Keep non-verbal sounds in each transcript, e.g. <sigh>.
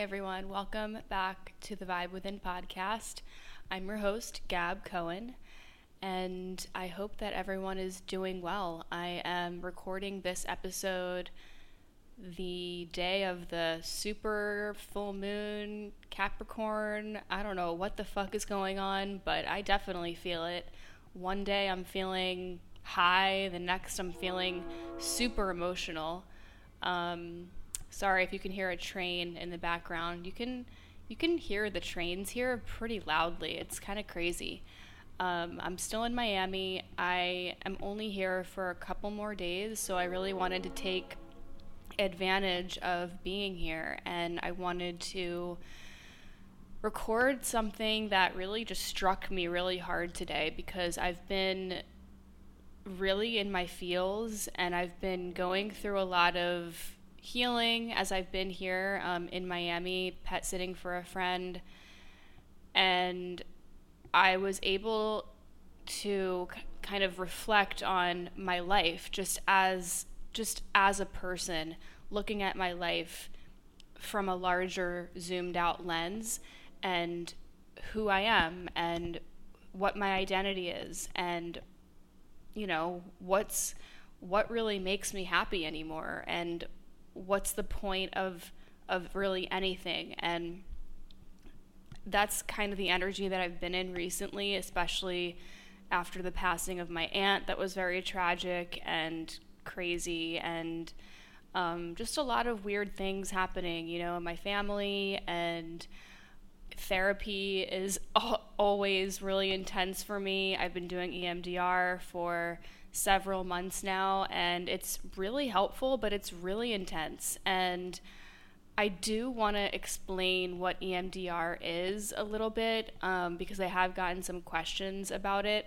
Everyone, welcome back to the Vibe Within podcast. I'm your host, Gab Cohen, and I hope that everyone is doing well. I am recording this episode the day of the super full moon Capricorn. I don't know what the fuck is going on, but I definitely feel it. One day I'm feeling high, the next I'm feeling super emotional. Um, Sorry if you can hear a train in the background. You can you can hear the trains here pretty loudly. It's kind of crazy. Um, I'm still in Miami. I am only here for a couple more days, so I really wanted to take advantage of being here, and I wanted to record something that really just struck me really hard today because I've been really in my feels and I've been going through a lot of healing as I've been here um, in Miami, pet sitting for a friend, and I was able to k- kind of reflect on my life just as just as a person looking at my life from a larger zoomed out lens and who I am and what my identity is and you know what's what really makes me happy anymore. And what's the point of of really anything? And that's kind of the energy that I've been in recently especially after the passing of my aunt that was very tragic and crazy and um, just a lot of weird things happening you know in my family. And therapy is <laughs> always really intense for me. I've been doing emdr for several months now, and it's really helpful, but it's really intense. And I do want to explain what EMDR is a little bit um, because I have gotten some questions about it.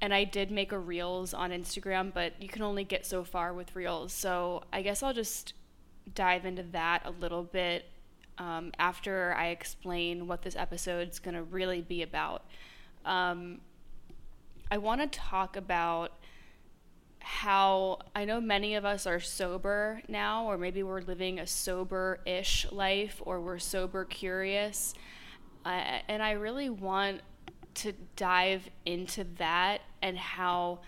And I did make a Reels on Instagram, but you can only get so far with Reels. So I guess I'll just dive into that a little bit um, after I explain what this episode's going to really be about. Um, I want to talk about how I know many of us are sober now, or maybe we're living a sober ish life, or we're sober curious. Uh, and I really want to dive into that and how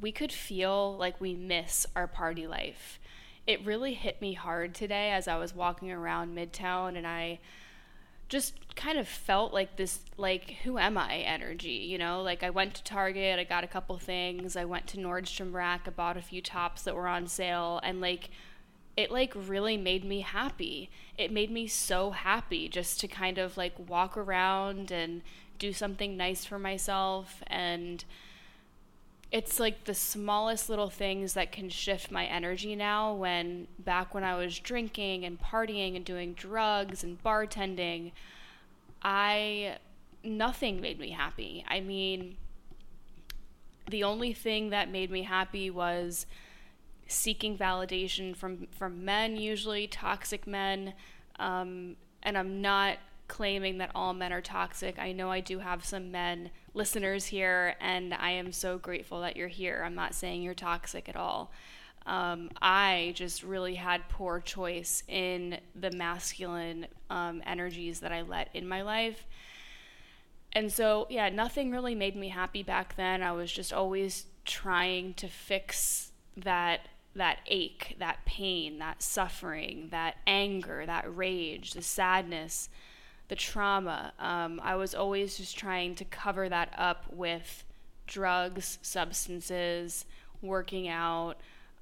we could feel like we miss our party life. It really hit me hard today as I was walking around Midtown and I just kind of felt like this like who am i energy you know? Like i went to target i got a couple things i went to nordstrom rack i bought a few tops that were on sale and like it like really made me happy. It made me so happy just to kind of like walk around and do something nice for myself and it's like the smallest little things that can shift my energy now when back when I was drinking and partying and doing drugs and bartending I nothing made me happy. I mean the only thing that made me happy was seeking validation from from men usually toxic men um, and I'm not claiming that all men are toxic. I know I do have some men listeners here, and I am so grateful that you're here. I'm not saying you're toxic at all. Um, I just really had poor choice in the masculine um, energies that I let in my life. And so, yeah, nothing really made me happy back then. I was just always trying to fix that that ache, that pain, that suffering, that anger, that rage, the sadness the trauma. Um, I was always just trying to cover that up with drugs, substances, working out,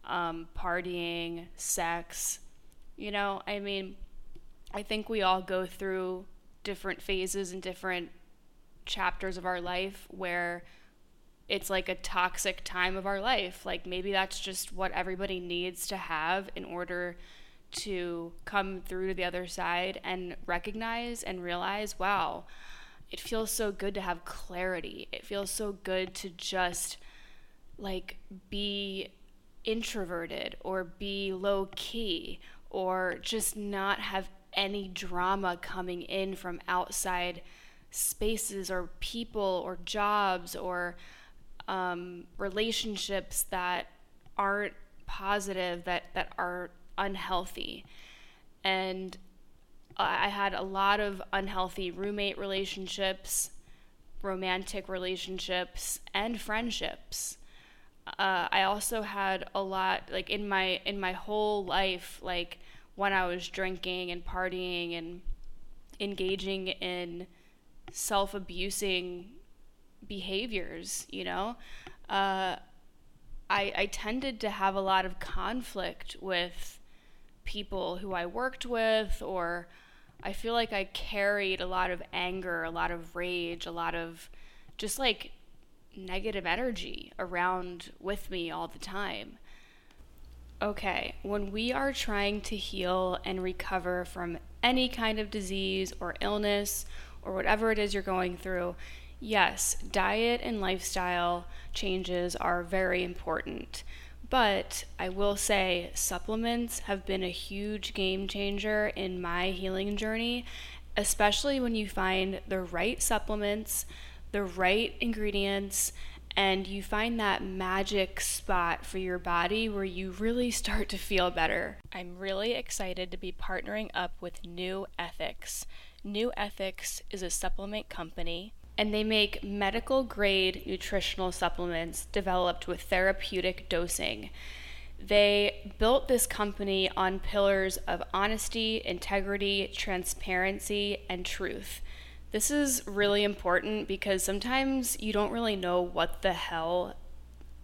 um, partying, sex. You know, I mean, I think we all go through different phases and different chapters of our life where it's like a toxic time of our life. Like maybe that's just what everybody needs to have in order to come through to the other side and recognize and realize, wow, it feels so good to have clarity. It feels so good to just like be introverted or be low key or just not have any drama coming in from outside spaces or people or jobs or um, relationships that aren't positive, that, that are unhealthy. And I had a lot of unhealthy roommate relationships, romantic relationships, and friendships. Uh, I also had a lot like in my in my whole life, like when I was drinking and partying and engaging in self abusing behaviors, you know, uh, I, I tended to have a lot of conflict with people who I worked with, or I feel like I carried a lot of anger, a lot of rage, a lot of just like negative energy around with me all the time. Okay, when we are trying to heal and recover from any kind of disease or illness or whatever it is you're going through, yes, diet and lifestyle changes are very important. But I will say supplements have been a huge game changer in my healing journey, especially when you find the right supplements, the right ingredients, and you find that magic spot for your body where you really start to feel better. I'm really excited to be partnering up with New Ethics. Nuethix is a supplement company and they make medical grade nutritional supplements developed with therapeutic dosing. They built this company on pillars of honesty, integrity, transparency, and truth. This is really important because sometimes you don't really know what the hell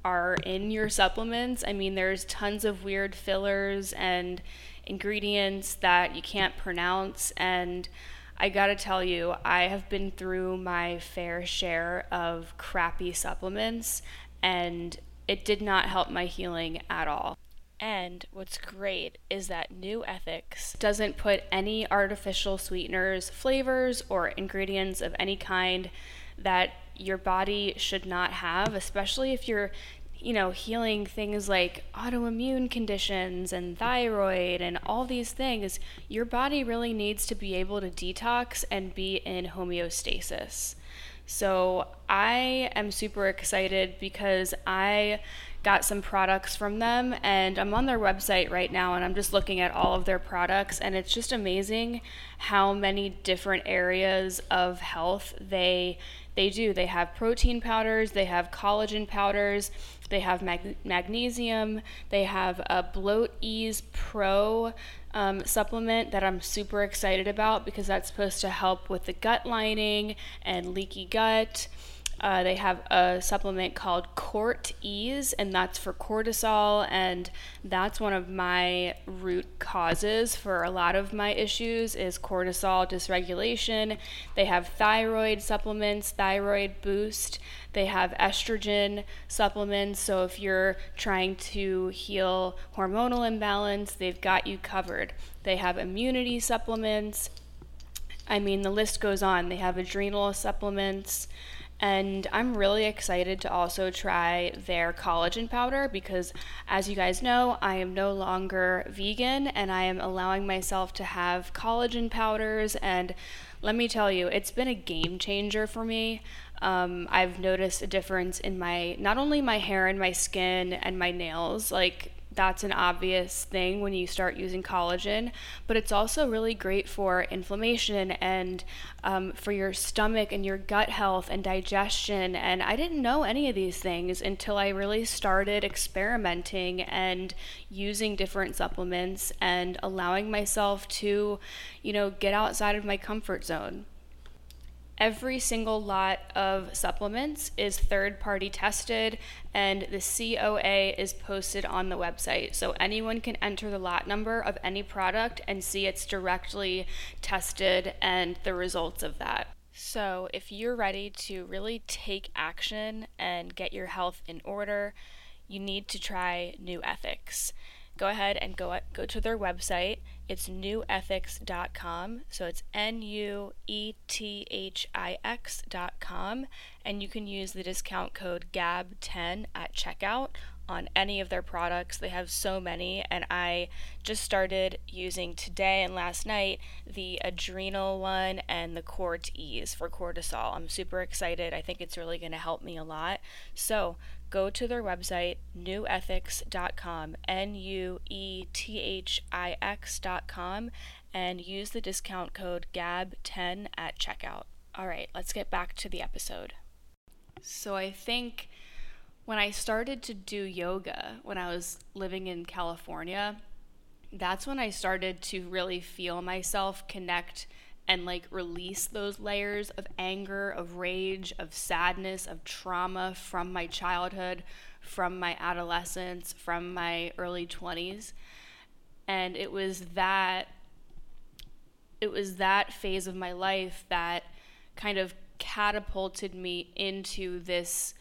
are in your supplements. I mean, there's tons of weird fillers and ingredients that you can't pronounce and I gotta tell you, I have been through my fair share of crappy supplements, and it did not help my healing at all. And what's great is that Nuethix doesn't put any artificial sweeteners, flavors, or ingredients of any kind that your body should not have, especially if you're you know, healing things like autoimmune conditions and thyroid and all these things, your body really needs to be able to detox and be in homeostasis. So I am super excited because I got some products from them and I'm on their website right now and I'm just looking at all of their products and it's just amazing how many different areas of health they they do. They have protein powders, they have collagen powders, they have mag- magnesium, they have a Bloat Ease Pro um, supplement that I'm super excited about because that's supposed to help with the gut lining and leaky gut. Uh, they have a supplement called Cort Ease, and that's for cortisol, and that's one of my root causes for a lot of my issues is cortisol dysregulation. They have thyroid supplements, thyroid boost. They have estrogen supplements, so if you're trying to heal hormonal imbalance, they've got you covered. They have immunity supplements. I mean, the list goes on. They have adrenal supplements. And I'm really excited to also try their collagen powder because, as you guys know, I am no longer vegan and I am allowing myself to have collagen powders. And let me tell you, it's been a game changer for me. Um, I've noticed a difference in my not only my hair and my skin and my nails, like that's an obvious thing when you start using collagen, but it's also really great for inflammation and um, for your stomach and your gut health and digestion. And I didn't know any of these things until I really started experimenting and using different supplements and allowing myself to, you know, get outside of my comfort zone every single lot of supplements is third party tested and the COA is posted on the website. So anyone can enter the lot number of any product and see it's directly tested and the results of that. So, if you're ready to really take action and get your health in order, you need to try Nuethix. Go ahead and go go to their website it's nuethix.com. So it's N U E T H I X.com. And you can use the discount code GAB10 at checkout on any of their products. They have so many, and I just started using today and last night the adrenal one and the Cort Ease for cortisol. I'm super excited. I think it's really going to help me a lot. So go to their website, nuethix.com, N U E T H I X.com, and use the discount code GAB10 at checkout. All right, let's get back to the episode. So I think when I started to do yoga when I was living in California, that's when I started to really feel myself connect and like release those layers of anger, of rage, of sadness, of trauma from my childhood, from my adolescence, from my early 20s. And it was that it was that phase of my life that kind of catapulted me into this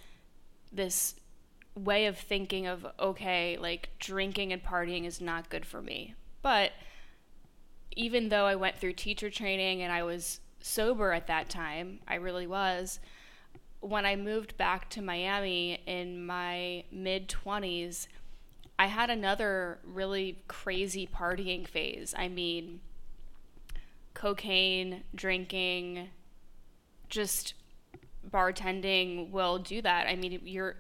this way of thinking of okay, like drinking and partying is not good for me. But even though I went through teacher training and I was sober at that time, I really was. When I moved back to Miami in my mid 20s, I had another really crazy partying phase. I mean, cocaine, drinking, just bartending will do that. I mean, you're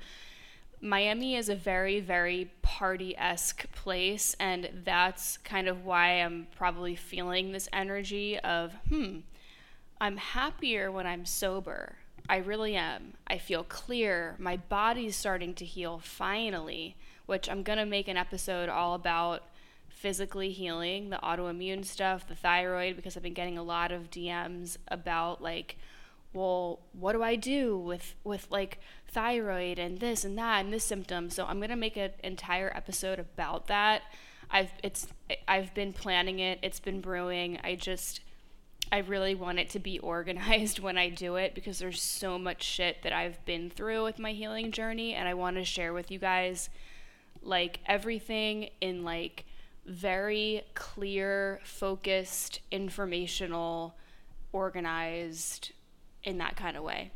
Miami is a very, very party esque place, and that's kind of why I'm probably feeling this energy of, hmm, I'm happier when I'm sober. I really am. I feel clear. My body's starting to heal finally, which I'm going to make an episode all about physically healing the autoimmune stuff, the thyroid, because I've been getting a lot of DMs about like, well, what do I do with with like thyroid and this and that and this symptom? So I'm gonna make an entire episode about that. I've it's I've been planning it. It's been brewing. I just I really want it to be <laughs> organized when I do it because there's so much shit that I've been through with my healing journey and I want to share with you guys like everything in like very clear, focused, informational, organized in that kind of way.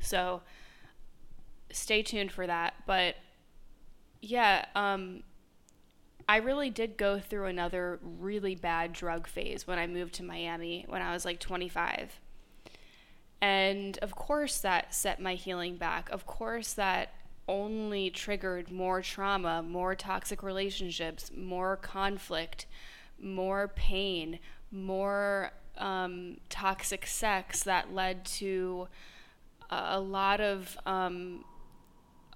So stay tuned for that. But yeah, um, I really did go through another really bad drug phase when I moved to Miami when I was like 25. And of course, that set my healing back. Of course, that only triggered more trauma, more toxic relationships, more conflict, more pain, more um, toxic sex that led to a, lot of um,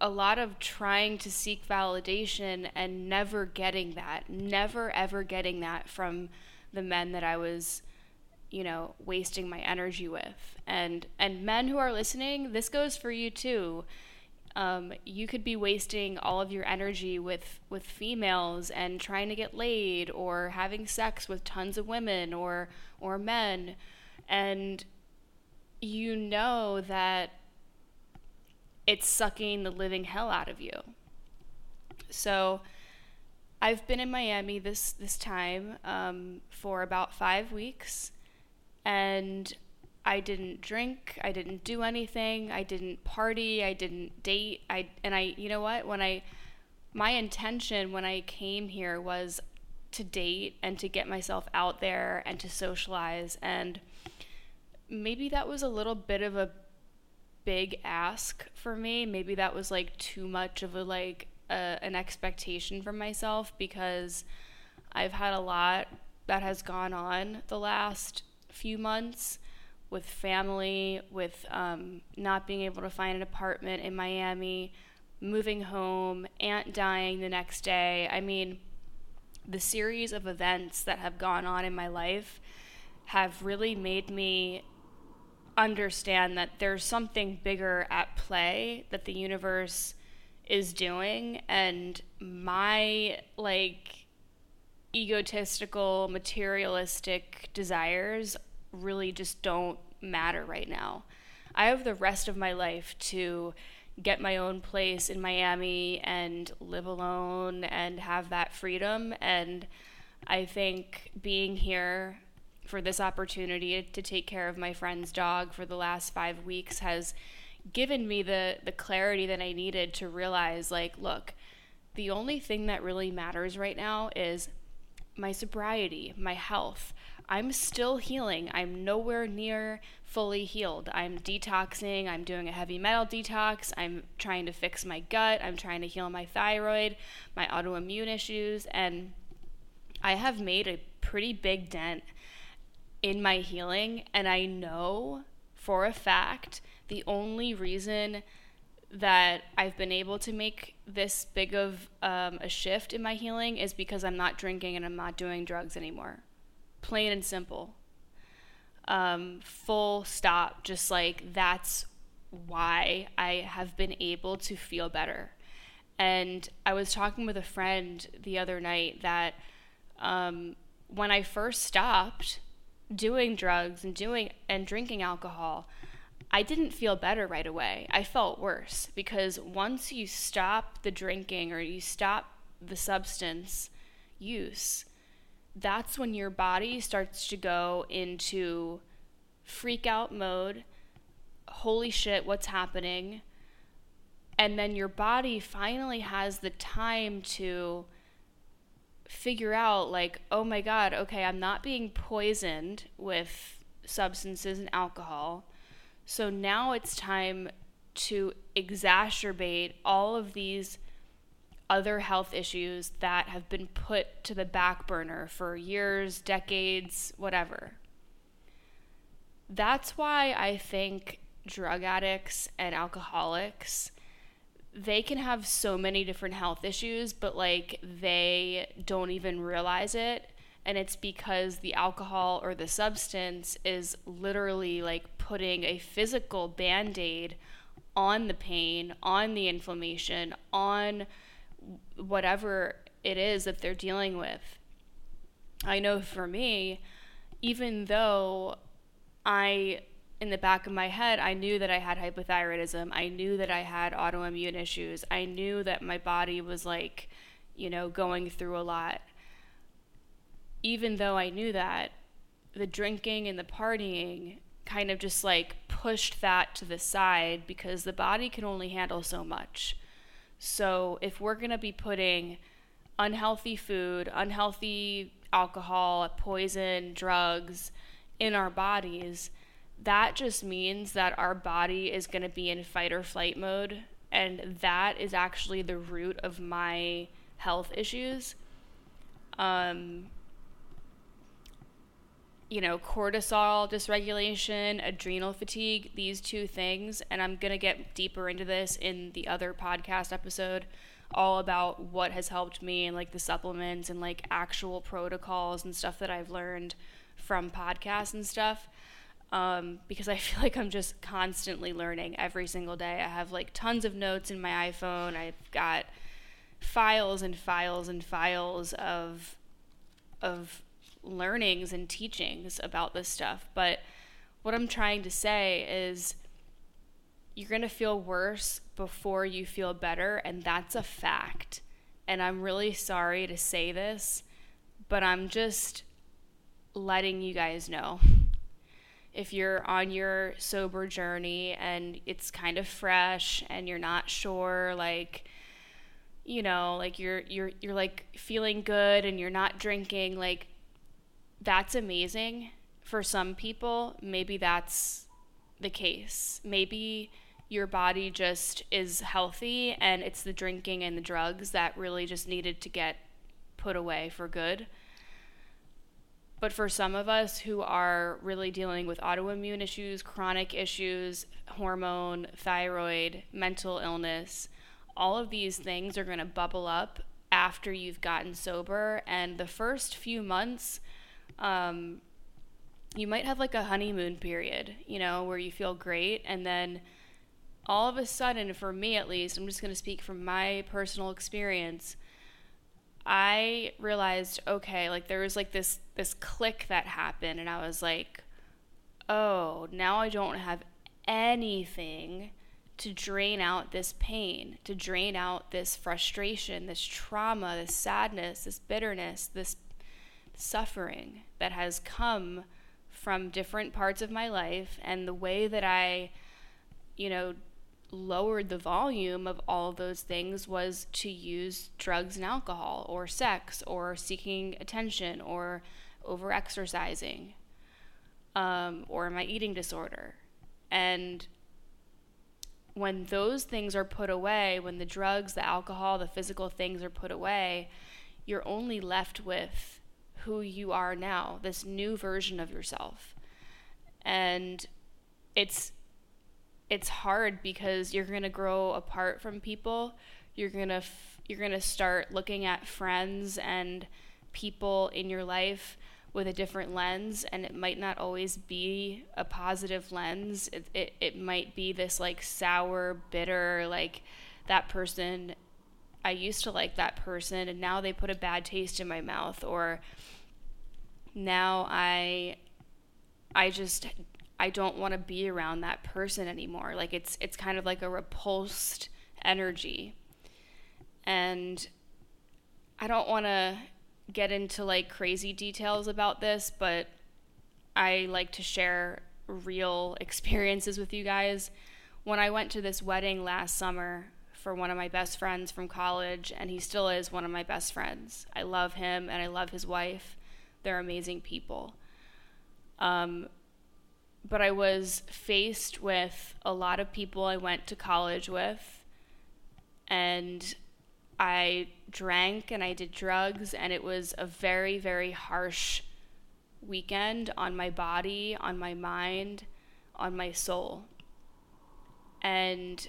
a lot of trying to seek validation and never getting that, never ever getting that from the men that I was, you know, wasting my energy with. And and men who are listening, this goes for you too um, you could be wasting all of your energy with with females and trying to get laid or having sex with tons of women or or men and you know that it's sucking the living hell out of you so I've been in Miami this this time um, for about five weeks, and I didn't drink, I didn't do anything, I didn't party, I didn't date. I and I you know what? When I my intention when I came here was to date and to get myself out there and to socialize and maybe that was a little bit of a big ask for me. Maybe that was like too much of a like an expectation from myself because I've had a lot that has gone on the last few months with family, with um, not being able to find an apartment in Miami, moving home, aunt dying the next day. I mean, the series of events that have gone on in my life have really made me understand that there's something bigger at play that the universe is doing and my like egotistical materialistic desires really just don't matter right now. I have the rest of my life to get my own place in Miami and live alone and have that freedom. And I think being here for this opportunity to take care of my friend's dog for the last five weeks has given me the, the clarity that I needed to realize like, look, the only thing that really matters right now is my sobriety, my health. I'm still healing. I'm nowhere near fully healed. I'm detoxing. I'm doing a heavy metal detox. I'm trying to fix my gut. I'm trying to heal my thyroid, my autoimmune issues. And I have made a pretty big dent in my healing. And I know for a fact the only reason that I've been able to make this big of um, a shift in my healing is because I'm not drinking and I'm not doing drugs anymore plain and simple. Um, full stop. Just like that's why I have been able to feel better. And I was talking with a friend the other night that um, when I first stopped doing drugs and doing and drinking alcohol, I didn't feel better right away. I felt worse because once you stop the drinking or you stop the substance use, that's when your body starts to go into freak out mode. Holy shit, what's happening? And then your body finally has the time to figure out, like, oh my God, okay, I'm not being poisoned with substances and alcohol. So now it's time to exacerbate all of these other health issues that have been put to the back burner for years, decades, whatever. That's why I think drug addicts and alcoholics they can have so many different health issues but like they don't even realize it and it's because the alcohol or the substance is literally like putting a physical band-aid on the pain, on the inflammation, on whatever it is that they're dealing with. I know for me, even though I, in the back of my head, I knew that I had hypothyroidism, I knew that I had autoimmune issues, I knew that my body was like, you know, going through a lot. Even though I knew that, the drinking and the partying kind of just like pushed that to the side because the body can only handle so much. So if we're going to be putting unhealthy food, unhealthy alcohol, poison, drugs in our bodies, that just means that our body is going to be in fight or flight mode. And that is actually the root of my health issues. Um, you know, cortisol dysregulation, adrenal fatigue, these two things. And I'm going to get deeper into this in the other podcast episode, all about what has helped me and like the supplements and like actual protocols and stuff that I've learned from podcasts and stuff. Um, because I <laughs> feel like I'm just constantly learning every single day. I have like tons of notes in my iPhone. I've got files and files and files of of learnings and teachings about this stuff. But what I'm trying to say is you're going to feel worse before you feel better, and that's a fact. And I'm really sorry to say this, but I'm just letting you guys know. If you're on your sober journey and it's kind of fresh and you're not sure, like, you know, like you're you're you're like feeling good and you're not drinking, like that's amazing for some people. Maybe that's the case. Maybe your body just is healthy and it's the drinking and the drugs that really just needed to get put away for good. But for some of us who are really dealing with autoimmune issues, chronic issues, hormone, thyroid, mental illness, all of these things are going to bubble up after you've gotten sober. And the first few months, um, you might have like a honeymoon period, you know, where you feel great. And then all of a sudden, for me at least, I'm just going to speak from my personal experience I realized, okay, like there was like this this click that happened and I was like, "Oh, now I don't have anything to drain out this pain, to drain out this frustration, this trauma, this sadness, this bitterness, this suffering that has come from different parts of my life and the way that I you know lowered the volume of all of those things was to use drugs and alcohol or sex or seeking attention or over exercising um, or my eating disorder. And when those things are put away, when the drugs, the alcohol, the physical things are put away, you're only left with who you are now, this new version of yourself. And it's it's hard because you're going to grow apart from people. You're going to f- you're going to start looking at friends and people in your life with a different lens and it might not always be a positive lens. It it, it might be this like sour, bitter like that person I used to like that person and now they put a bad taste in my mouth or now I I just I don't want to be around that person anymore. Like it's it's kind of like a repulsed energy. And I don't want to get into like crazy details about this, but I like to share real <laughs> experiences with you guys. When I went to this wedding last summer for one of my best friends from college, and he still is one of my best friends. I love him and I love his wife. They're amazing people. Um, but I was faced with a lot of people I went to college with, and I drank and I did drugs, and it was a very, very harsh weekend on my body, on my mind, on my soul. And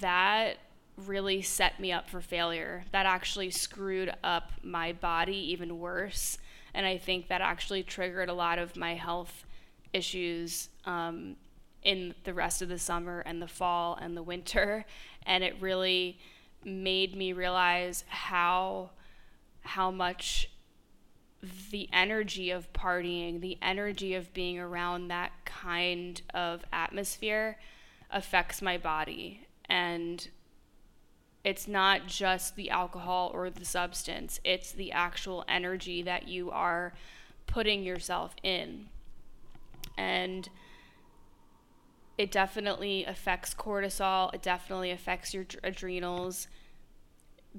that really set me up for failure. That actually screwed up my body even worse. And I think that actually triggered a lot of my health issues um, in the rest of the summer and the fall and the winter, <laughs> and it really made me realize how how much the energy of partying, the energy of being around that kind of atmosphere affects my body. And it's not just the alcohol or the substance, it's the actual energy that you are putting yourself in and it definitely affects cortisol. It definitely affects your adrenals.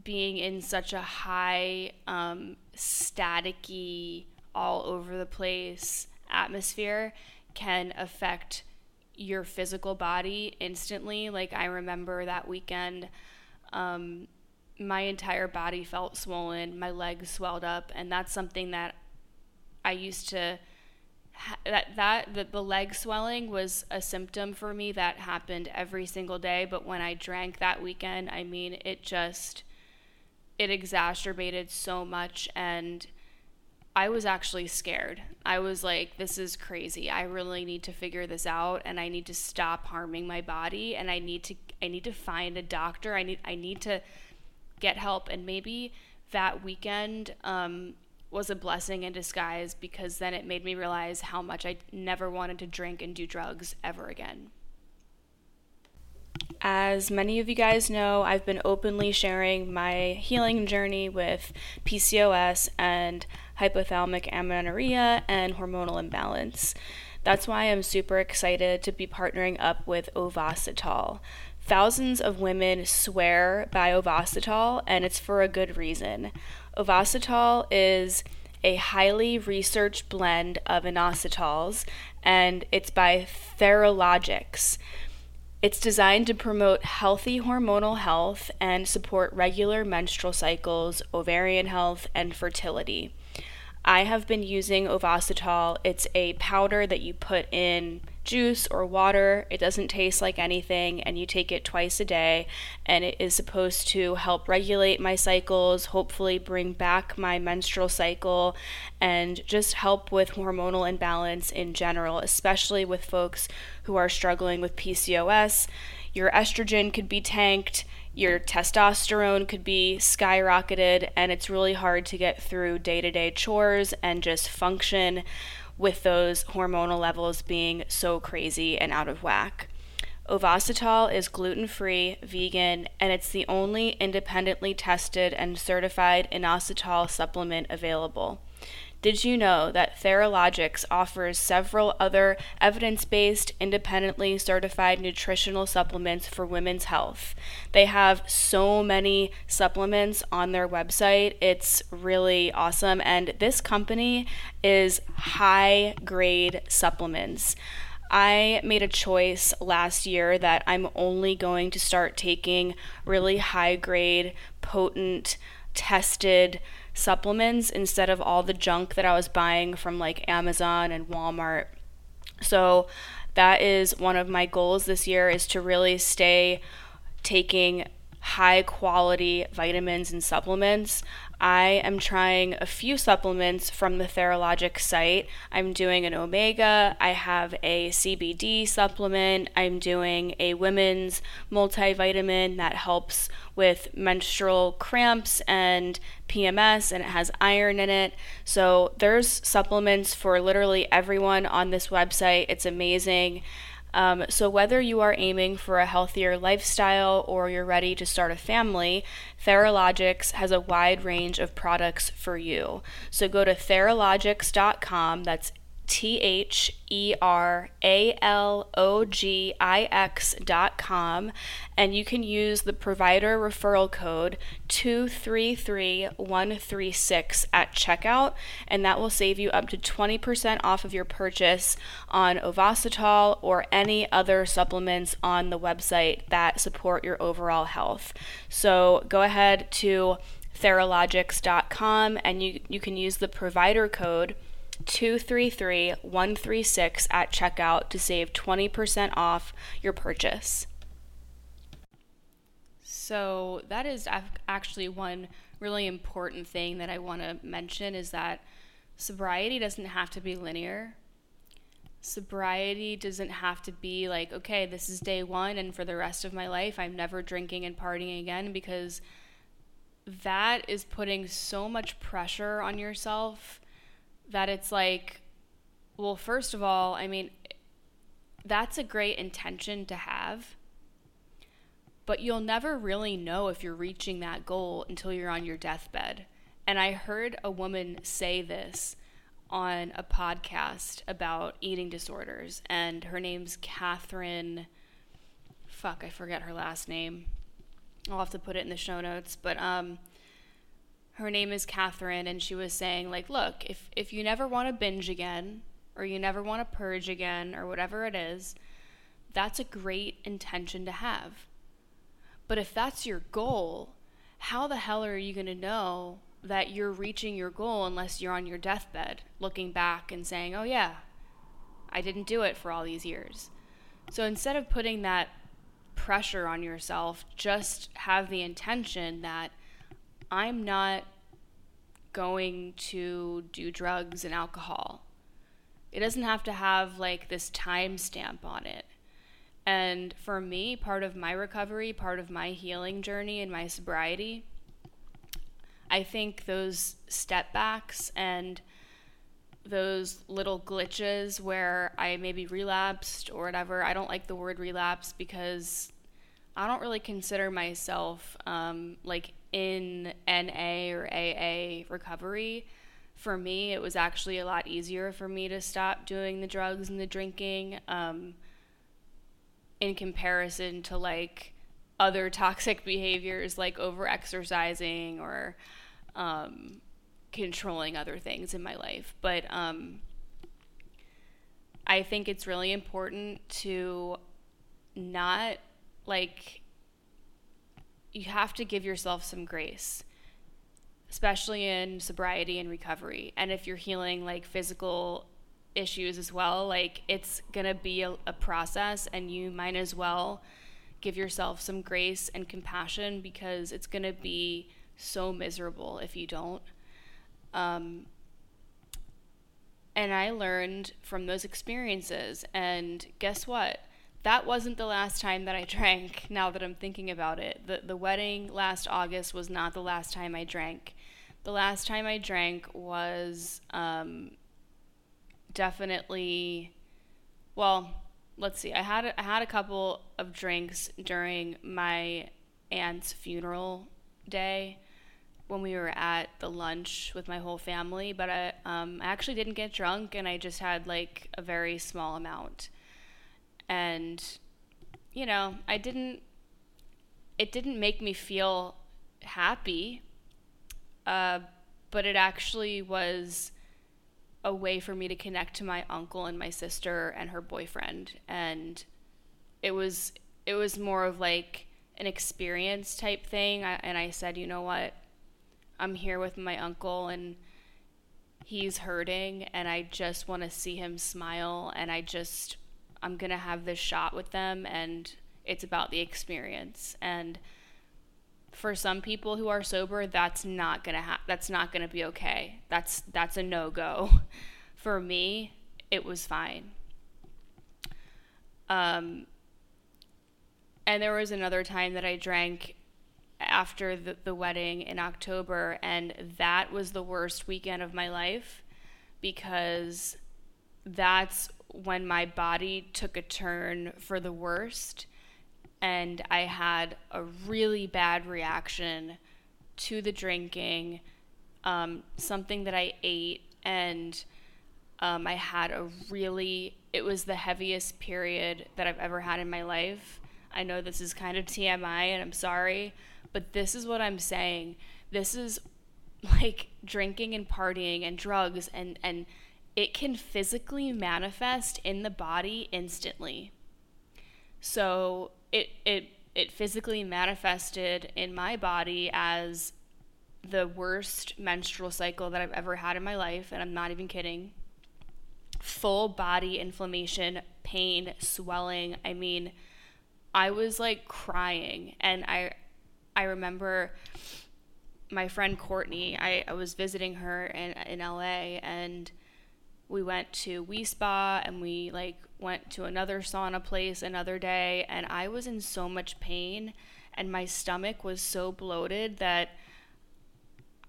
Being in such a high, um, staticky, all over the place atmosphere can affect your physical body instantly. Like, I remember that weekend, um, my entire body felt swollen, my legs swelled up, and that's something that I used to that that the, the leg swelling was a symptom for me that happened every single day but when i drank that weekend i mean it just it exacerbated so much and i was actually scared. I was like this is crazy. I really need to figure this out and i need to stop harming my body and i need to i need to find a doctor. I need i need to get help. And maybe that weekend um, was a blessing in disguise because then it made me realize how much I never wanted to drink and do drugs ever again. As many of you guys know, I've been openly sharing my healing journey with PCOS and hypothalamic amenorrhea and hormonal imbalance. That's why I'm super excited to be partnering up with Ovasitol. Thousands of women swear by Ovasitol, and it's for a good reason. Ovasitol is a highly researched blend of inositols, and it's by Theralogix. It's designed to promote healthy hormonal health and support regular menstrual cycles, ovarian health, and fertility. I have been using Ovasitol. It's a powder that you put in juice or water. It doesn't taste like anything, and you take it twice a day. And it is supposed to help regulate my cycles, hopefully, bring back my menstrual cycle, and just help with hormonal imbalance in general, especially with folks who are struggling with PCOS. Your estrogen could be tanked your testosterone could be skyrocketed, and it's really hard to get through day to day chores and just function with those hormonal levels being so crazy and out of whack. Ovasitol is gluten free, vegan, and it's the only independently tested and certified inositol supplement available. Did you know that Theralogix offers several other evidence based, independently certified nutritional supplements for women's health? They have so many supplements on their website. It's really awesome. And this company is high grade supplements. I made a choice last year that I'm only going to start taking really high grade, potent, tested supplements instead of all the junk that I was buying from like Amazon and Walmart. So that is one of my goals this year is to really stay taking high quality vitamins and supplements. I am trying a few supplements from the Theralogix site. I'm doing an omega, I have a CBD supplement, I'm doing a women's multivitamin that helps with menstrual cramps and PMS and it has iron in it. So there's supplements for literally everyone on this website. It's amazing. Um, so, whether you are aiming for a healthier lifestyle or you're ready to start a family, Theralogix has a wide range of products for you. So, go to theralogix.com, that's T H E R A L O G I X dot com, and you can use the provider referral code 233136 at checkout, and that will save you up to 20% off of your purchase on Ovasitol or any other supplements on the website that support your overall health. So go ahead to theralogix.com and you, you can use the provider code 233136 at checkout to save 20% off your purchase. So, that is actually one really important thing that I want to mention is that sobriety doesn't have to be linear. Sobriety doesn't have to be like, okay, this is day one, and for the rest of my life, I'm never drinking and partying again because that is putting so much pressure on yourself that it's like, well, first of all, I mean, that's a great intention to have, but you'll never really know if you're reaching that goal until you're on your deathbed. And I heard a woman say this on a podcast about eating disorders, and her name's Catherine. Fuck, I forget her last name. I'll have to put it in the show notes, but um, her name is Catherine, and she was saying, like, look, if, if you never want to binge again, or you never want to purge again, or whatever it is, that's a great intention to have. But if that's your goal, how the hell are you going to know that you're reaching your goal unless you're on your deathbed looking back and saying, oh, yeah, I didn't do it for all these years? So instead of putting that pressure on yourself, just have the intention that I'm not going to do drugs and alcohol. It doesn't have to have like this time stamp on it. And for me, part of my recovery, part of my healing journey and my sobriety, I think those step backs and those little glitches where I maybe relapsed or whatever. I don't like the word relapse because I don't really consider myself um, like in NA or AA recovery. For me, it was actually a lot easier for me to stop doing the drugs and the drinking um, in comparison to like other toxic <laughs> behaviors like over exercising or um, controlling other things in my life. But um, I think it's really important to not like you have to give yourself some grace especially in sobriety and recovery and if you're healing like physical issues as well like it's going to be a, a process and you might as well give yourself some grace and compassion because it's going to be so miserable if you don't um, and I learned from those experiences. And guess what? That wasn't the last time that I <laughs> drank, now that I'm thinking about it. The, the wedding last August was not the last time I drank. The last time I drank was um, definitely, well, let's see. I had, a, I had a couple of drinks during my aunt's funeral day when we were at the lunch with my whole family, but I, um, I actually didn't get drunk and I just had like a very small amount. And, you know, I didn't, it didn't make me feel happy, uh, but it actually was a way for me to connect to my uncle and my sister and her boyfriend. And it was, it was more of like an experience type thing. I, and I said, you know what? I'm here with my uncle and he's hurting and I just want to see him smile and I just I'm going to have this shot with them and it's about the experience and for some people who are sober that's not going to ha- that's not going to be okay. That's that's a no-go. <laughs> for me, it was fine. Um and there was another time that I drank after the, the wedding in October, and that was the worst weekend of my life because that's when my body took a turn for the worst, and I had a really bad reaction to the drinking, um, something that I ate, and um, I had a really, it was the heaviest period that I've ever had in my life. I know this is kind of TMI, and I'm sorry but this is what I'm saying. This is like drinking and partying and drugs and and it can physically manifest in the body instantly. So it it it physically manifested in my body as the worst menstrual cycle that I've ever had in my life and I'm not even kidding. Full body inflammation, pain, swelling. I mean, I was like crying and I I remember my friend Courtney, I, I was visiting her in, in LA and we went to Wi Spa and we like went to another sauna place another day and I was in so much pain and my stomach was so bloated that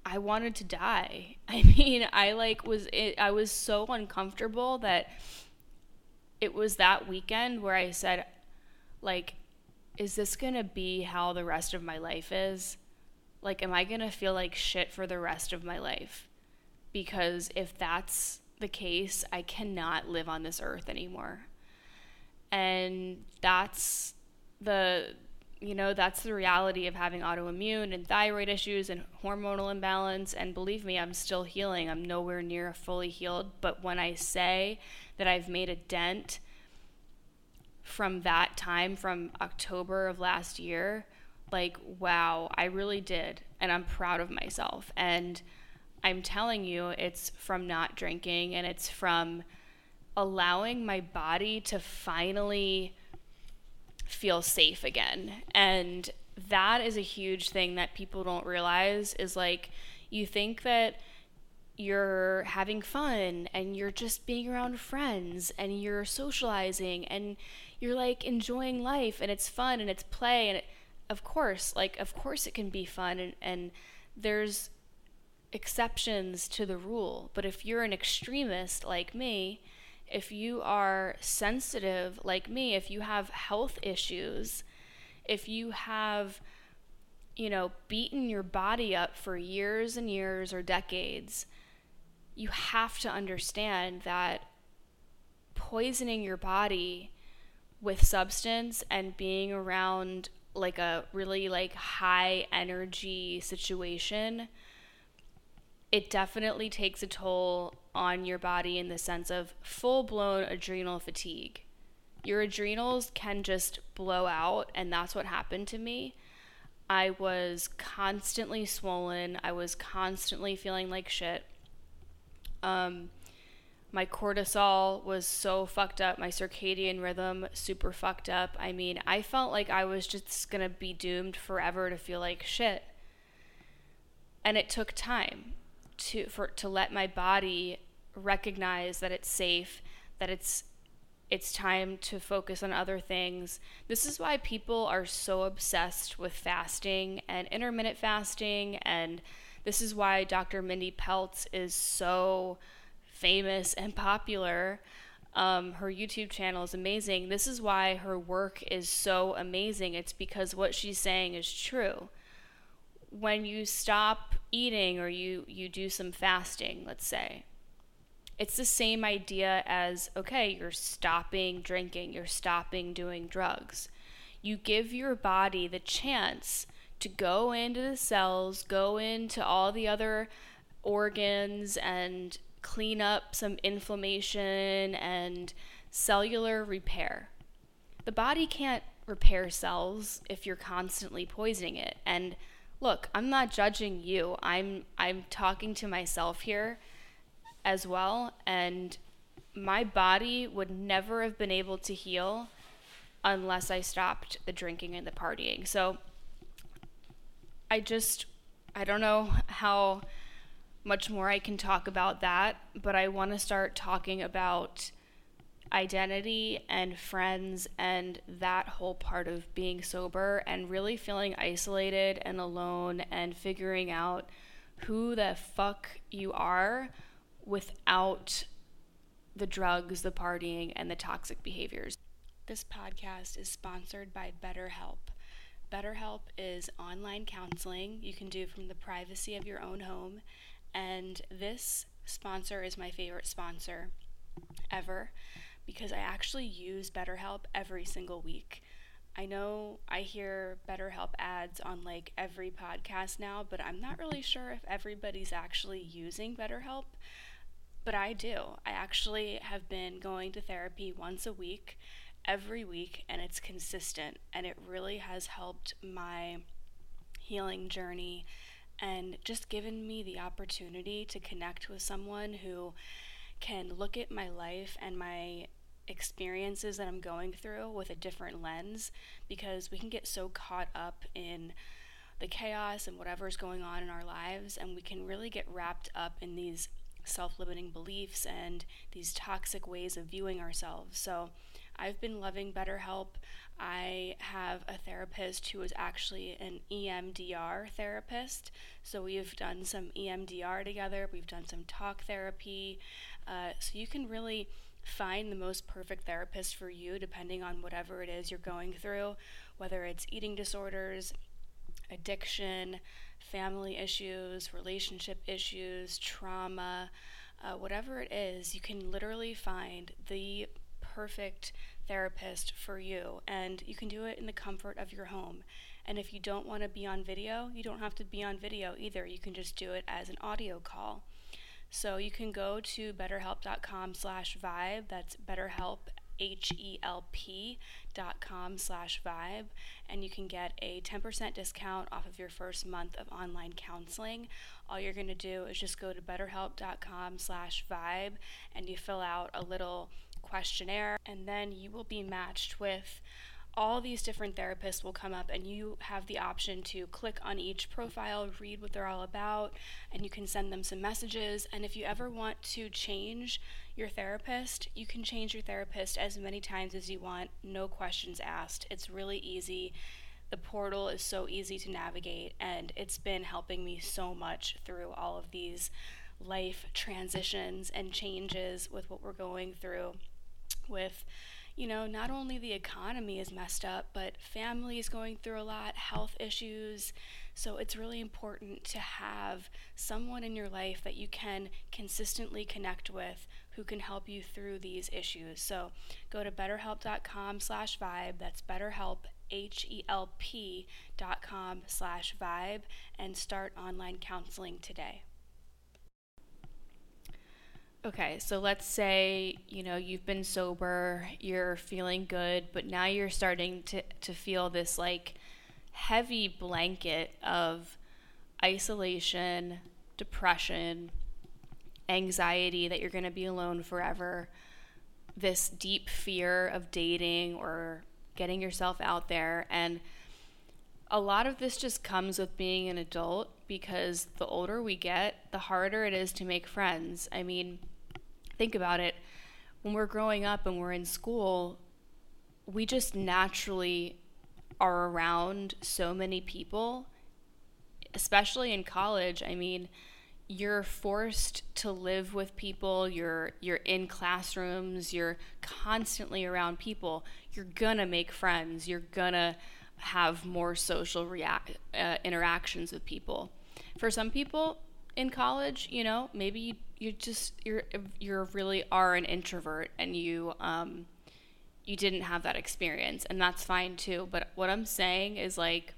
I wanted to die. <laughs> I mean, I like was it, I was so uncomfortable that it was that weekend where I said like is this going to be how the rest of my life is? Like, am I going to feel like shit for the rest of my life? Because if that's the case, I cannot live on this earth anymore. And that's the, you know, that's the reality of having autoimmune and thyroid issues and hormonal imbalance. And believe me, I'm still healing. I'm nowhere near fully healed. But when I say that I've made a dent, from that time from October of last year, like, wow, I really did. And I'm proud of myself. And I'm telling you, it's from not drinking and it's from allowing my body to finally feel safe again. And that is a huge thing that people don't realize is like, you think that you're having fun and you're just being around friends and you're socializing and you're like enjoying life and it's fun and it's play and it, of course like of course it can be fun and, and there's exceptions to the rule but if you're an extremist like me if you are sensitive like me if you have health issues if you have you know beaten your body up for years and years or decades you have to understand that poisoning your body with substance and being around like a really like high energy situation it definitely takes a toll on your body in the sense of full blown adrenal fatigue your adrenals can just blow out, and that's what happened to me. I was constantly swollen. I was constantly feeling like shit. Um, my cortisol was so fucked up. My circadian rhythm super fucked up. I mean, I felt like I was just gonna be doomed forever to feel like shit. And it took time to for to let my body recognize that it's safe, that it's it's time to focus on other things. This is why people are so obsessed with fasting and intermittent fasting. And this is why Dr. Mindy Pelz is so famous and popular. Um, her YouTube channel is amazing. This is why her work is so amazing. It's because what she's saying is true. When you stop eating or you, you do some fasting, let's say, it's the same idea as okay, you're stopping drinking, you're stopping doing drugs. You give your body the chance to go into the cells, go into all the other organs, and clean up some inflammation and cellular repair. The body can't repair cells if you're constantly poisoning it. And look, I'm not judging you. I'm I'm talking to myself here as well. And my body would never have been able to heal unless I stopped the drinking and the partying. So I just, I don't know how much more I can talk about that, but I want to start talking about identity and friends and that whole part of being sober and really feeling isolated and alone and figuring out who the fuck you are without the drugs, the partying, and the toxic behaviors. This podcast is sponsored by BetterHelp. BetterHelp is online counseling you can do from the privacy of your own home, and this sponsor is my favorite sponsor ever because I actually use BetterHelp every single week. I know I hear BetterHelp ads on like every podcast now, but I'm not really sure if everybody's actually using BetterHelp but I do. I actually have been going to therapy once a week, every week, and it's consistent. And it really has helped my healing journey and just given me the opportunity to connect with someone who can look at my life and my experiences that I'm going through with a different lens because we can get so caught up in the chaos and whatever's going on in our lives, and we can really get wrapped up in these self limiting beliefs and these toxic ways of viewing ourselves. So I've been loving BetterHelp. I have a therapist who is actually an EMDR therapist. So we've done some EMDR together, we've done some talk therapy. Uh, so you can really find the most perfect therapist for you depending on whatever it is you're going through, whether it's eating disorders, addiction, family issues, relationship issues, trauma, uh, whatever it is, you can literally find the perfect therapist for you. And you can do it in the comfort of your home. And if you don't want to be on video, you don't have to be on video either. You can just do it as an audio call. So you can go to betterhelp.com slash vibe. That's betterhelp, H-E-L-P dot com slash vibe and you can get a 10% discount off of your first month of online counseling all you're going to do is just go to betterhelp.com slash vibe and you fill out a little questionnaire and then you will be matched with all these different therapists will come up and you have the option to click on each profile, read what they're all about, and you can send them some messages. And if you ever want to change your therapist, you can change your therapist as many times as you want, no questions asked. It's really easy. The portal is so easy to navigate, and it's been helping me so much through all of these life transitions and changes with what we're going through with you know, not only the economy is messed up, but family is going through a lot, health issues. So it's really important to have someone in your life that you can consistently connect with who can help you through these issues. So go to betterhelp.com slash vibe. That's betterhelp, H-E-L-P dot com slash vibe and start online counseling today. Okay, so let's say, you know, you've been sober, you're feeling good, but now you're starting to, to feel this like heavy blanket of isolation, depression, anxiety that you're going to be alone forever, this deep fear of dating or getting yourself out there. And a lot of this just comes with being an adult because the older we get, the harder it is to make friends. I mean, think about it. When we're growing up and we're in school, we just naturally are around so many people, especially in college. I mean, you're forced to live with people you're you're in classrooms you're constantly around people you're gonna make friends you're gonna have more social react, uh, interactions with people for some people in college you know maybe you just you're you're really are an introvert and you um you didn't have that experience and that's fine too but what i'm saying is like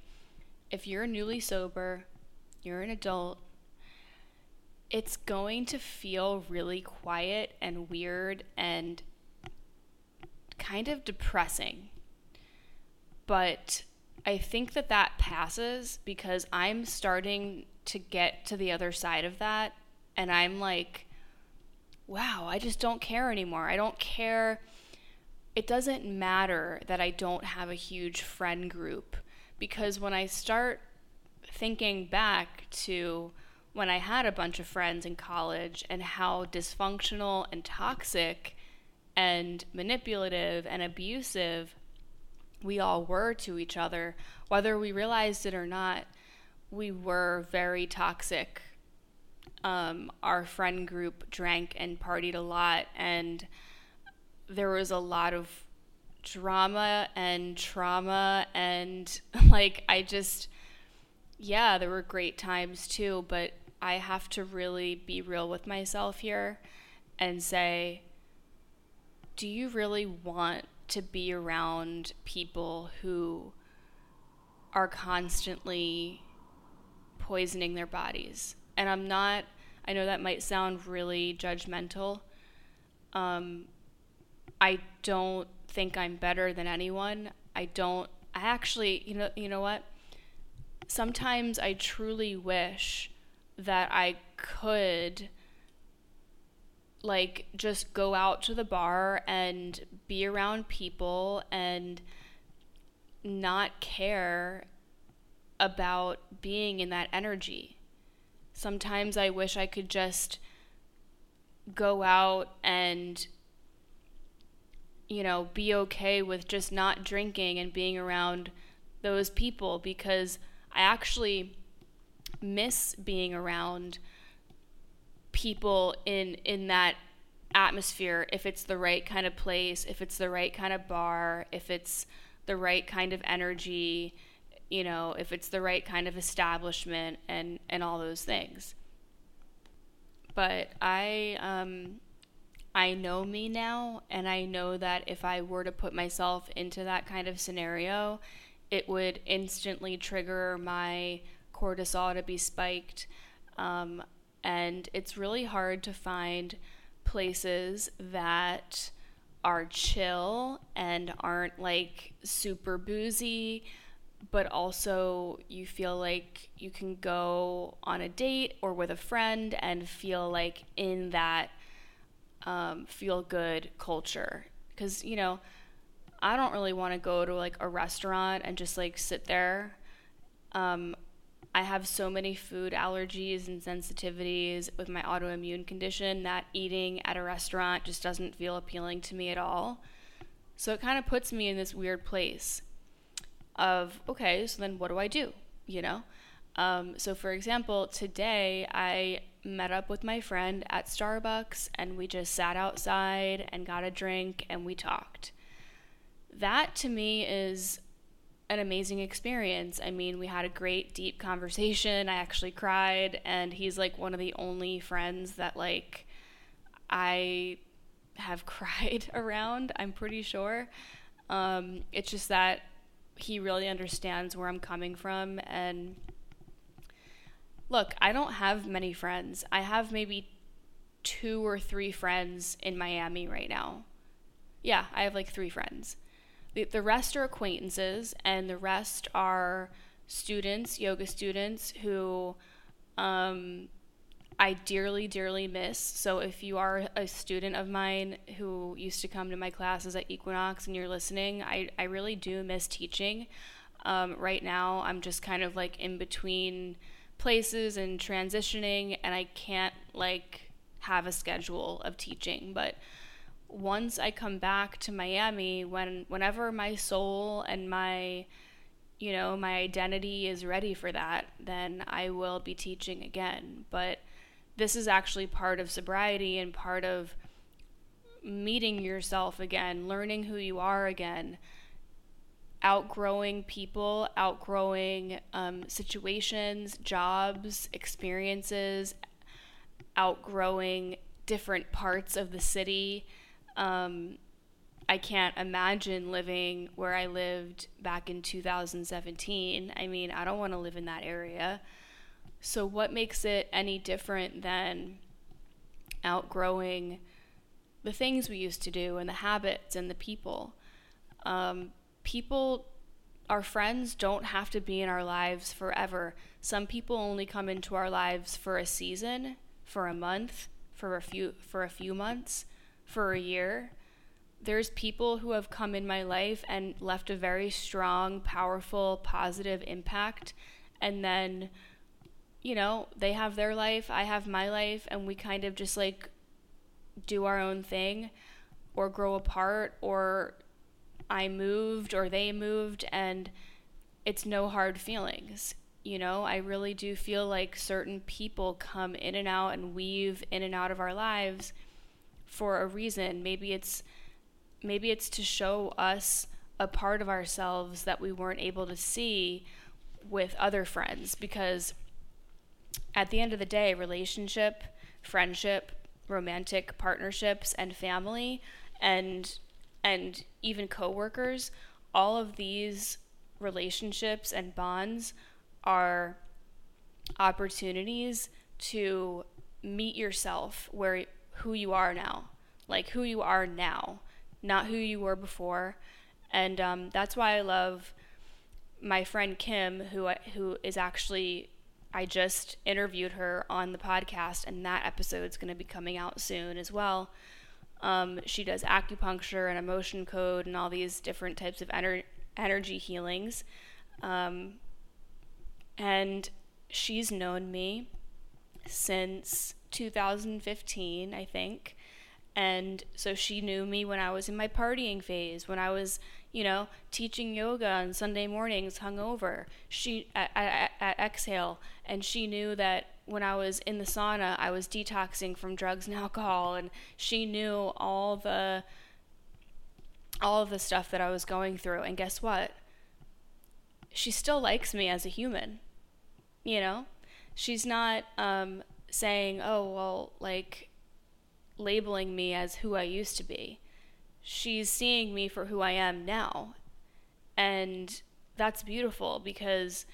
if you're newly sober you're an adult it's going to feel really quiet and weird and kind of depressing. But I think that that passes because I'm starting to get to the other side of that. And I'm like, wow, I just don't care anymore. I don't care. It doesn't matter that I don't have a huge friend group because when I start thinking back to when I had a bunch of friends in college and how dysfunctional and toxic and manipulative and abusive we all were to each other, whether we realized it or not, we were very toxic. Um, our friend group drank and partied a lot, and there was a lot of drama and trauma, and <laughs> like, I just, yeah, there were great times too, but I have to really be real with myself here and say, do you really want to be around people who are constantly poisoning their bodies? And I'm not, I know that might sound really judgmental. Um, I don't think I'm better than anyone. I don't, I actually, you know, you know what? Sometimes I truly wish that I could like just go out to the bar and be around people and not care about being in that energy. Sometimes I wish I could just go out and you know, be okay with just not drinking and being around those people because I actually miss being around people in in that atmosphere if it's the right kind of place, if it's the right kind of bar, if it's the right kind of energy, you know, if it's the right kind of establishment and and all those things. But I um I know me now and I know that if I were to put myself into that kind of scenario, it would instantly trigger my cortisol to be spiked. Um, and it's really hard to find places that are chill and aren't like super boozy, but also you feel like you can go on a date or with a friend and feel like in that um, feel good culture. Because, you know, I don't really want to go to like a restaurant and just like sit there. Um, I have so many food allergies and sensitivities with my autoimmune condition that eating at a restaurant just doesn't feel appealing to me at all. So it kind of puts me in this weird place of, okay, so then what do I do? You know? Um, so, for example, today I met up with my friend at Starbucks and we just sat outside and got a drink and we talked. That to me is an amazing experience. I mean, we had a great deep conversation. I actually cried and he's like one of the only friends that like I have <laughs> cried around, I'm pretty sure. Um, it's just that he really understands where I'm coming from and look, I don't have many friends. I have maybe two or three friends in Miami right now. Yeah, I have like three friends. The, the rest are acquaintances, and the rest are students, yoga students who um, I dearly, dearly miss. So if you are a student of mine who used to come to my classes at Equinox and you're listening, I, I really do miss teaching. Um, right now, I'm just kind of like in between places and transitioning, and I can't like have a schedule of teaching. But once I come back to Miami, when whenever my soul and my you know my identity is ready for that, then I will be teaching again. But this is actually part of sobriety and part of meeting yourself again, learning who you are again, outgrowing people, outgrowing um, situations, jobs, experiences, outgrowing different parts of the city. Um, I can't imagine living where I lived back in 2017. I mean, I don't want to live in that area. So, what makes it any different than outgrowing the things we used to do and the habits and the people? Um, people, our friends, don't have to be in our lives forever. Some people only come into our lives for a season, for a month, for a few for a few months, for a year. There's people who have come in my life and left a very strong, powerful, positive impact and then you know, they have their life, I have my life, and we kind of just like do our own thing or grow apart or I moved or they moved and it's no hard feelings. You know, I really do feel like certain people come in and out and weave in and out of our lives for a reason. Maybe it's maybe it's to show us a part of ourselves that we weren't able to see with other friends because at the end of the day, relationship, friendship, romantic partnerships and family and and even coworkers, all of these relationships and bonds are opportunities to meet yourself where who you are now, like who you are now, not who you were before, and um, that's why I love my friend Kim, who who is actually I just interviewed her on the podcast, and that episode is going to be coming out soon as well. Um, she does acupuncture and emotion code and all these different types of ener- energy healings. Um, and she's known me since 2015, I think. And so she knew me when I was in my partying phase, when I was you know, teaching yoga on Sunday mornings hungover. She at, at, at Exhale, and she knew that when I was in the sauna, I was detoxing from drugs and <laughs> alcohol, and she knew all the all of the stuff that I was going through. And guess what? She still likes me as a human. You know, she's not um, saying, "Oh, well, like." labeling me as who I used to be she's seeing me for who I am now. And that's beautiful because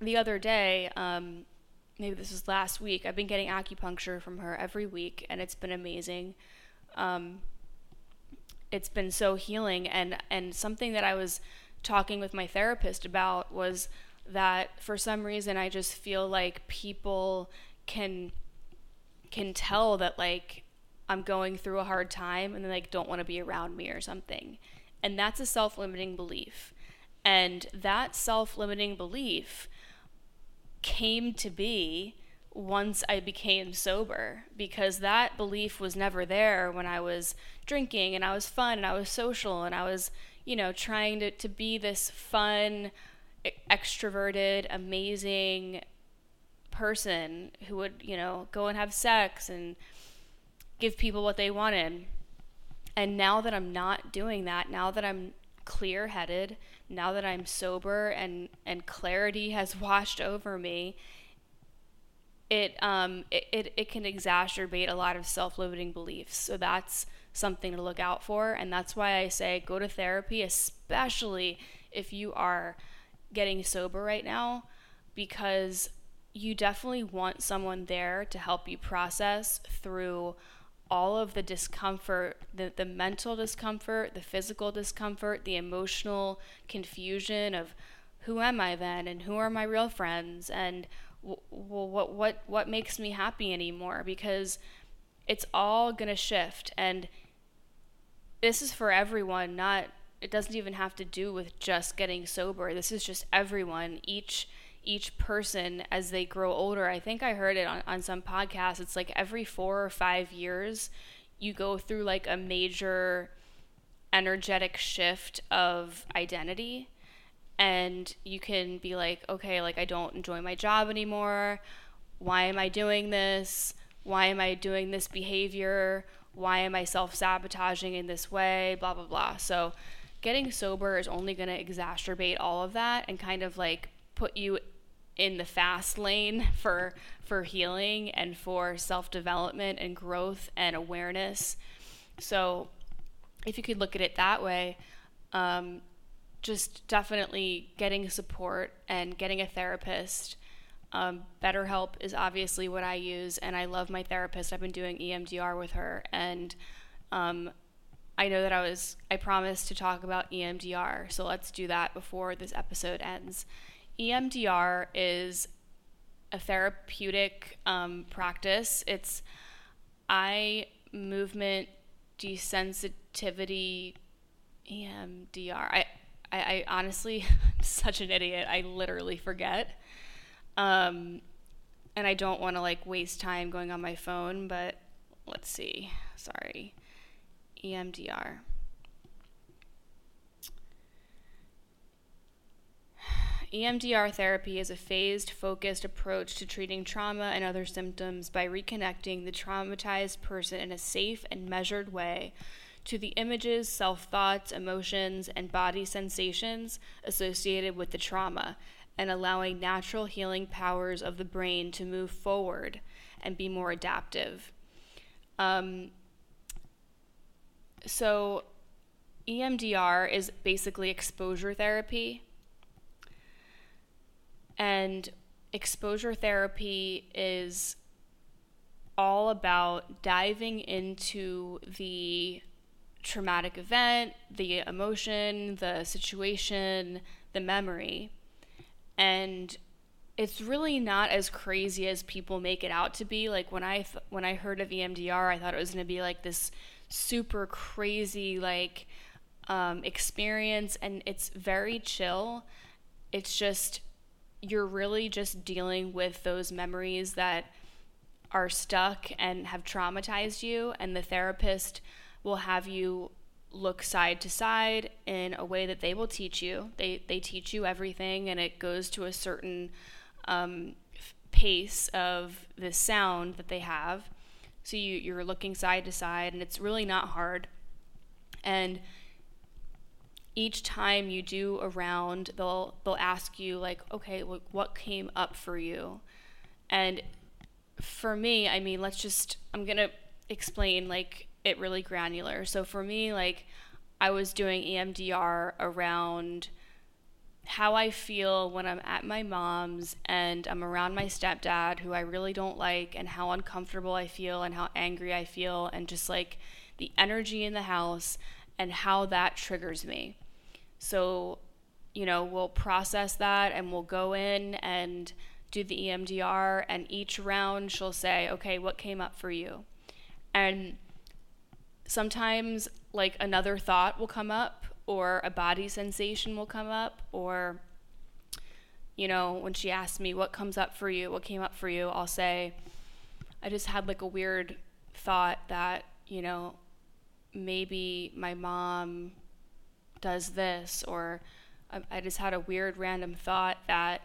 the other day, um, maybe this was last week, I've been getting acupuncture from her every week, and it's been amazing. Um, it's been so healing, and and something that I was talking with my therapist about was that for some reason I just feel like people can can tell that like I'm going through a hard time and they like don't want to be around me or something. And that's a self-limiting belief. And that self-limiting belief came to be once I became sober because that belief was never there when I was drinking and I was fun and I was social and I was, you know, trying to, to be this fun, extroverted, amazing person who would, you know, go and have sex and give people what they wanted. And now that I'm not doing that, now that I'm clear headed, now that I'm sober and, and clarity has <laughs> washed over me, it, um, it, it, it can exacerbate a lot of self limiting beliefs. So that's something to look out for. And that's why I say go to therapy, especially if you are getting sober right now, because you definitely want someone there to help you process through all of the discomfort, the, the mental discomfort, the physical discomfort, the emotional confusion of who am I then and who are my real friends and w- what what what makes me happy anymore? Because it's all going to shift and this is for everyone not it doesn't even have to do with just getting sober. This is just everyone. Each each person as they grow older. I think I heard it on, on some podcast. It's like every four or five years, you go through like a major energetic shift of identity. And you can be like, okay, like I don't enjoy my job anymore. Why am I doing this? Why am I doing this behavior? Why am I self sabotaging in this way? Blah, blah, blah. So, getting sober is only going to exacerbate all of that and kind of like put you in the fast lane <laughs> for for healing and for self-development and growth and awareness. So if you could look at it that way, um, just definitely getting support and getting a therapist. Um, BetterHelp is obviously what I use, and I love my therapist. I've been doing EMDR with her, and um, I know that I was I promised to talk about EMDR, so let's do that before this episode ends. EMDR is a therapeutic um, practice. It's eye movement desensitivity EMDR. I, I, I honestly, <laughs> I'm such an idiot. I literally forget. Um, and I don't want to like waste time going on my phone, but let's see. Sorry. EMDR. EMDR therapy is a phased, focused approach to treating trauma and other symptoms by reconnecting the traumatized person in a safe and measured way to the images, self thoughts, emotions, and body sensations associated with the trauma, and allowing natural healing powers of the brain to move forward and be more adaptive. Um, so, EMDR is basically exposure therapy and exposure therapy is all about diving into the traumatic event, the emotion, the situation, the memory. And it's really not as crazy as people make it out to be. Like when I th- when I heard of EMDR, I thought it was going to be like this super crazy like um, experience, and it's very chill. It's just you're really just dealing with those memories that are stuck and have traumatized you, and the therapist will have you look side to side in a way that they will teach you. They they teach you everything, and it goes to a certain um, pace of the sound that they have. So you you're looking side to side, and it's really not hard. And each time you do a round, they'll they'll ask you like, okay, what came up for you? And for me, I mean, let's just I'm gonna explain like it really granular. So for me, like I was doing EMDR around how I feel when I'm at my mom's and I'm around my stepdad, who I really don't like, and how uncomfortable I feel and how angry I feel, and just like the energy in the house and how that triggers me. So, you know, we'll process that and we'll go in and do the EMDR, and each round she'll say, okay, what came up for you? And sometimes, like, another thought will come up, or a body sensation will come up, or, you know, when she asks me, what comes up for you? What came up for you? I'll say, I just had like a weird thought that, you know, maybe my mom does this, or I, I just had a weird random thought that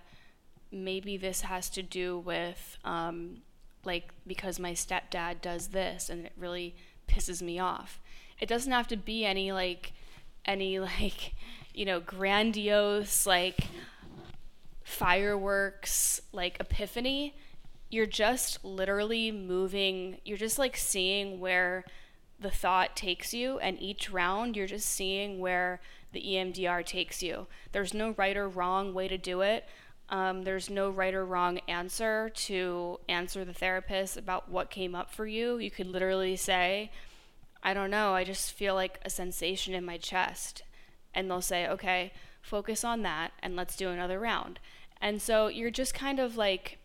maybe this has to do with um, like because my stepdad does this and it really pisses me off. It doesn't have to be any like any <laughs> like you know grandiose like fireworks like epiphany. You're just literally moving, you're just like seeing where the thought takes you, and each round you're just seeing where the EMDR takes you. There's no right or wrong way to do it. Um, there's no right or wrong answer to answer the therapist about what came up for you. You could literally say, I don't know, I just feel like a sensation in my chest. And they'll say, okay, focus on that and let's do another round. And so you're just kind of like,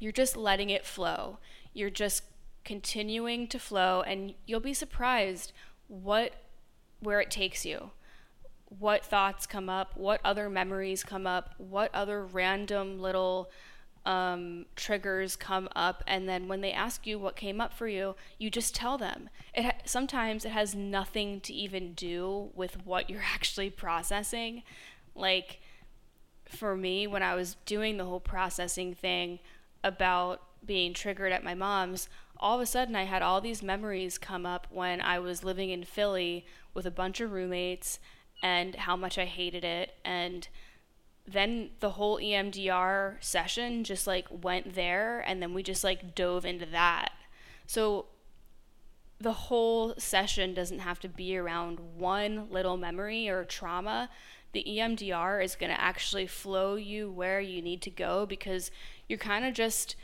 you're just letting it flow. You're just continuing to flow, and you'll be surprised what, where it takes you what thoughts come up, what other memories come up, what other random little um, triggers come up, and then when they ask you what came up for you, you just tell them. It ha- sometimes it has nothing to even do with what you're <laughs> actually processing. Like for me, when I was doing the whole processing thing about being triggered at my mom's, all of a sudden I had all these memories come up when I was living in Philly with a bunch of roommates and how much I hated it. And then the whole EMDR session just like went there, and then we just like dove into that. So the whole session doesn't have to be around one little memory or trauma. The EMDR is going to actually flow you where you need to go because you're kind of just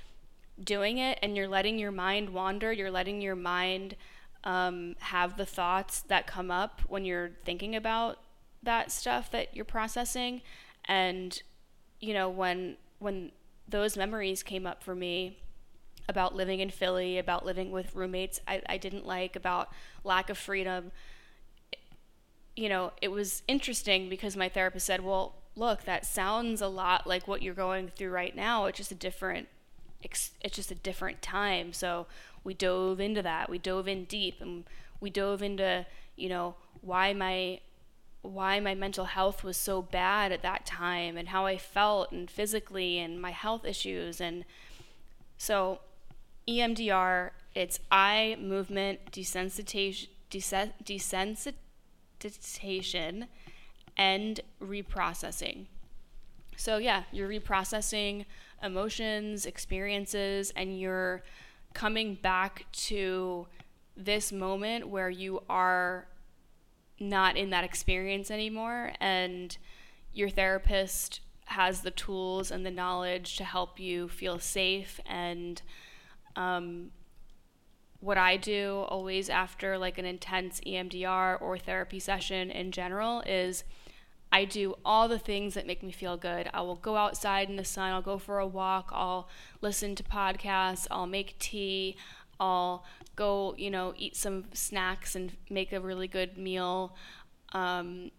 doing it and you're letting your mind wander. You're letting your mind um, have the thoughts that come up when you're thinking about that stuff that you're processing and you know when when those memories came up for me about living in Philly, about living with roommates I, I didn't like, about lack of freedom. You know, it was interesting because my therapist said, Well, look, that sounds a lot like what you're going through right now. It's just a different it's just a different time. So we dove into that. We dove in deep and we dove into, you know, why my why my mental health was so bad at that time and how I felt and physically and my health issues and so EMDR it's eye movement desensitization desensitization and reprocessing. So yeah, you're reprocessing emotions, experiences and you're coming back to this moment where you are not in that experience anymore and your therapist has the tools and the knowledge to help you feel safe and um, what I do always after like an intense EMDR or therapy session in general is I do all the things that make me feel good. I will go outside in the sun, I'll go for a walk, I'll listen to podcasts, I'll make tea, I'll go, you know, eat some snacks and make a really good meal. Um,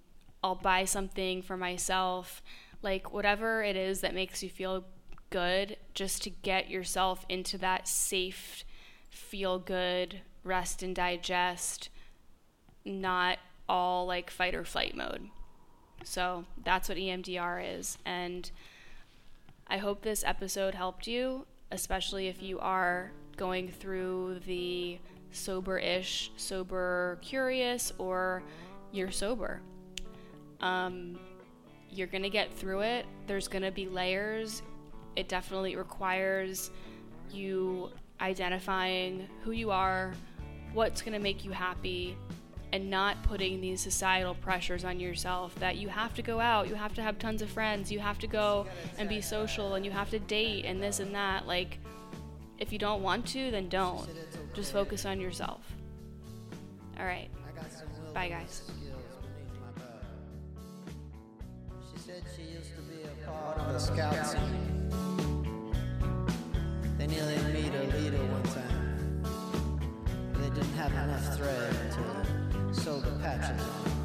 I'll buy something for myself. Like, whatever it is that makes you feel good, just to get yourself into that safe, feel good, rest and digest, not all like fight or flight mode. So that's what EMDR is. And I hope this episode helped you, especially if you are going through the sober ish, sober curious, or you're sober. Um, you're going to get through it. There's going to be layers. It definitely requires you identifying who you are, what's going to make you happy, and not putting these societal pressures on yourself that you have to go out, you have to have tons of friends, you have to go and be social, and you have to date, and this and that. Like, if you don't want to, then don't. Just focus on yourself. All right. Bye, guys. She said she used to be a part of the scout. They nearly made a leader one time. They didn't have enough thread to sew the patches